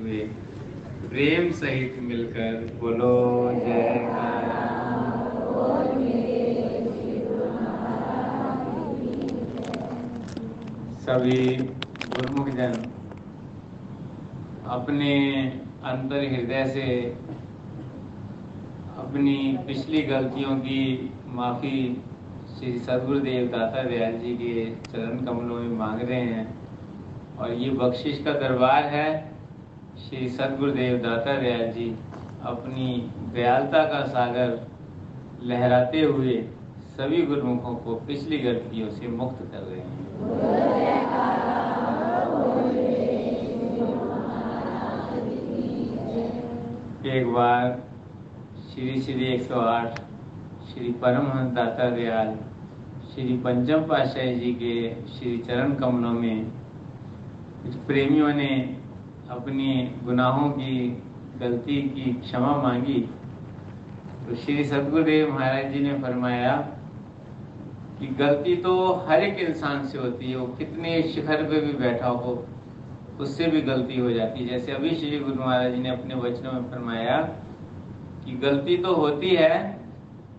प्रेम सहित मिलकर बोलो, जय सभी गुरुमुख जन, अपने अंतर हृदय से अपनी पिछली गलतियों की माफ़ी श्री सदगुरुदेव दाता दयाल जी के चरण कमलों में मांग रहे हैं। और ये बख्शिश का दरबार है श्री सदगुरुदेव दाता दयाल जी अपनी दयालता का सागर लहराते हुए सभी गुरुमुखों को पिछली गलतियों से मुक्त कर रहे हैं। एक बार श्री श्री 108 श्री परमहंस दाता दयाल श्री पंचम पातशाही जी के श्री चरण कमलों में कुछ प्रेमियों ने अपनी गुनाहों की, गलती की क्षमा मांगी। तो श्री सदगुरुदेव महाराज जी ने फरमाया कि गलती तो हर एक इंसान से होती है, वो कितने शिखर पे भी बैठा हो, उससे भी गलती हो जाती है। जैसे अभी श्री गुरु महाराज जी ने अपने वचनों में फरमाया कि गलती तो होती है,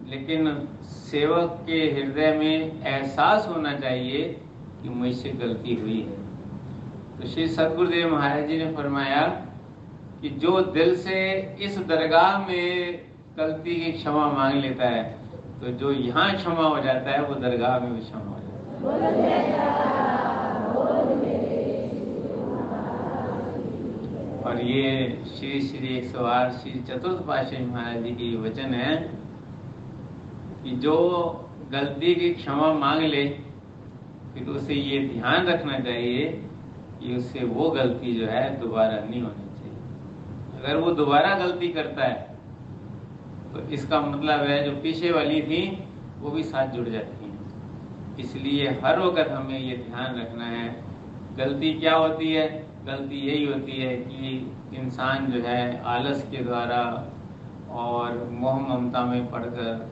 लेकिन सेवक के हृदय में एहसास होना चाहिए कि मुझसे गलती हुई है। तो श्री सदगुरुदेव महाराज जी ने फरमाया कि जो दिल से इस दरगाह में गलती की क्षमा मांग लेता है तो जो यहाँ क्षमा हो जाता है, वो दरगाह में भी क्षमा हो जाता है। और ये श्री श्री एक सौ आठ, श्री चतुर्थ पातशाही महाराज जी की वचन है कि जो गलती की क्षमा मांग ले, फिर उसे ये ध्यान रखना चाहिए उससे वो गलती जो है दोबारा नहीं होनी चाहिए। अगर वो दोबारा गलती करता है तो इसका मतलब है जो पीछे वाली थी, वो भी साथ जुड़ जाती है। इसलिए हर वक्त हमें ये ध्यान रखना है, गलती क्या होती है? गलती यही होती है कि इंसान जो है आलस के द्वारा और मोह ममता में पढ़कर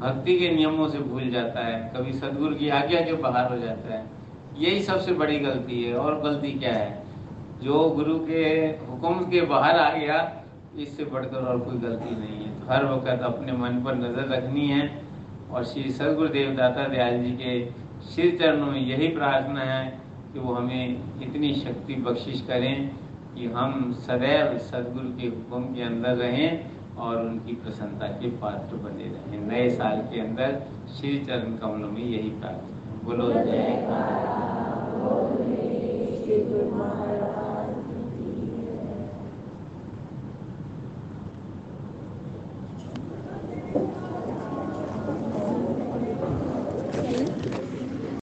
भक्ति के नियमों से भूल जाता है। कभी सदगुरु की आज्ञा के बाहर हो जाता है। यही सबसे बड़ी गलती है। और गलती क्या है? जो गुरु के हुक्म के बाहर आ गया, इससे बढ़कर और कोई गलती नहीं है। तो हर वक्त अपने मन पर नज़र रखनी है। और श्री सदगुरुदेव दाता दयाल जी के श्री चरणों में यही प्रार्थना है कि वो हमें इतनी शक्ति बख्शिश करें कि हम सदैव सदगुरु के हुक्म के अंदर रहें और उनकी प्रसन्नता के पात्र बने रहें। नए साल के अंदर श्री चरण कमलों में यही प्रार्थना बोलो। जय श्री गुरु महाराज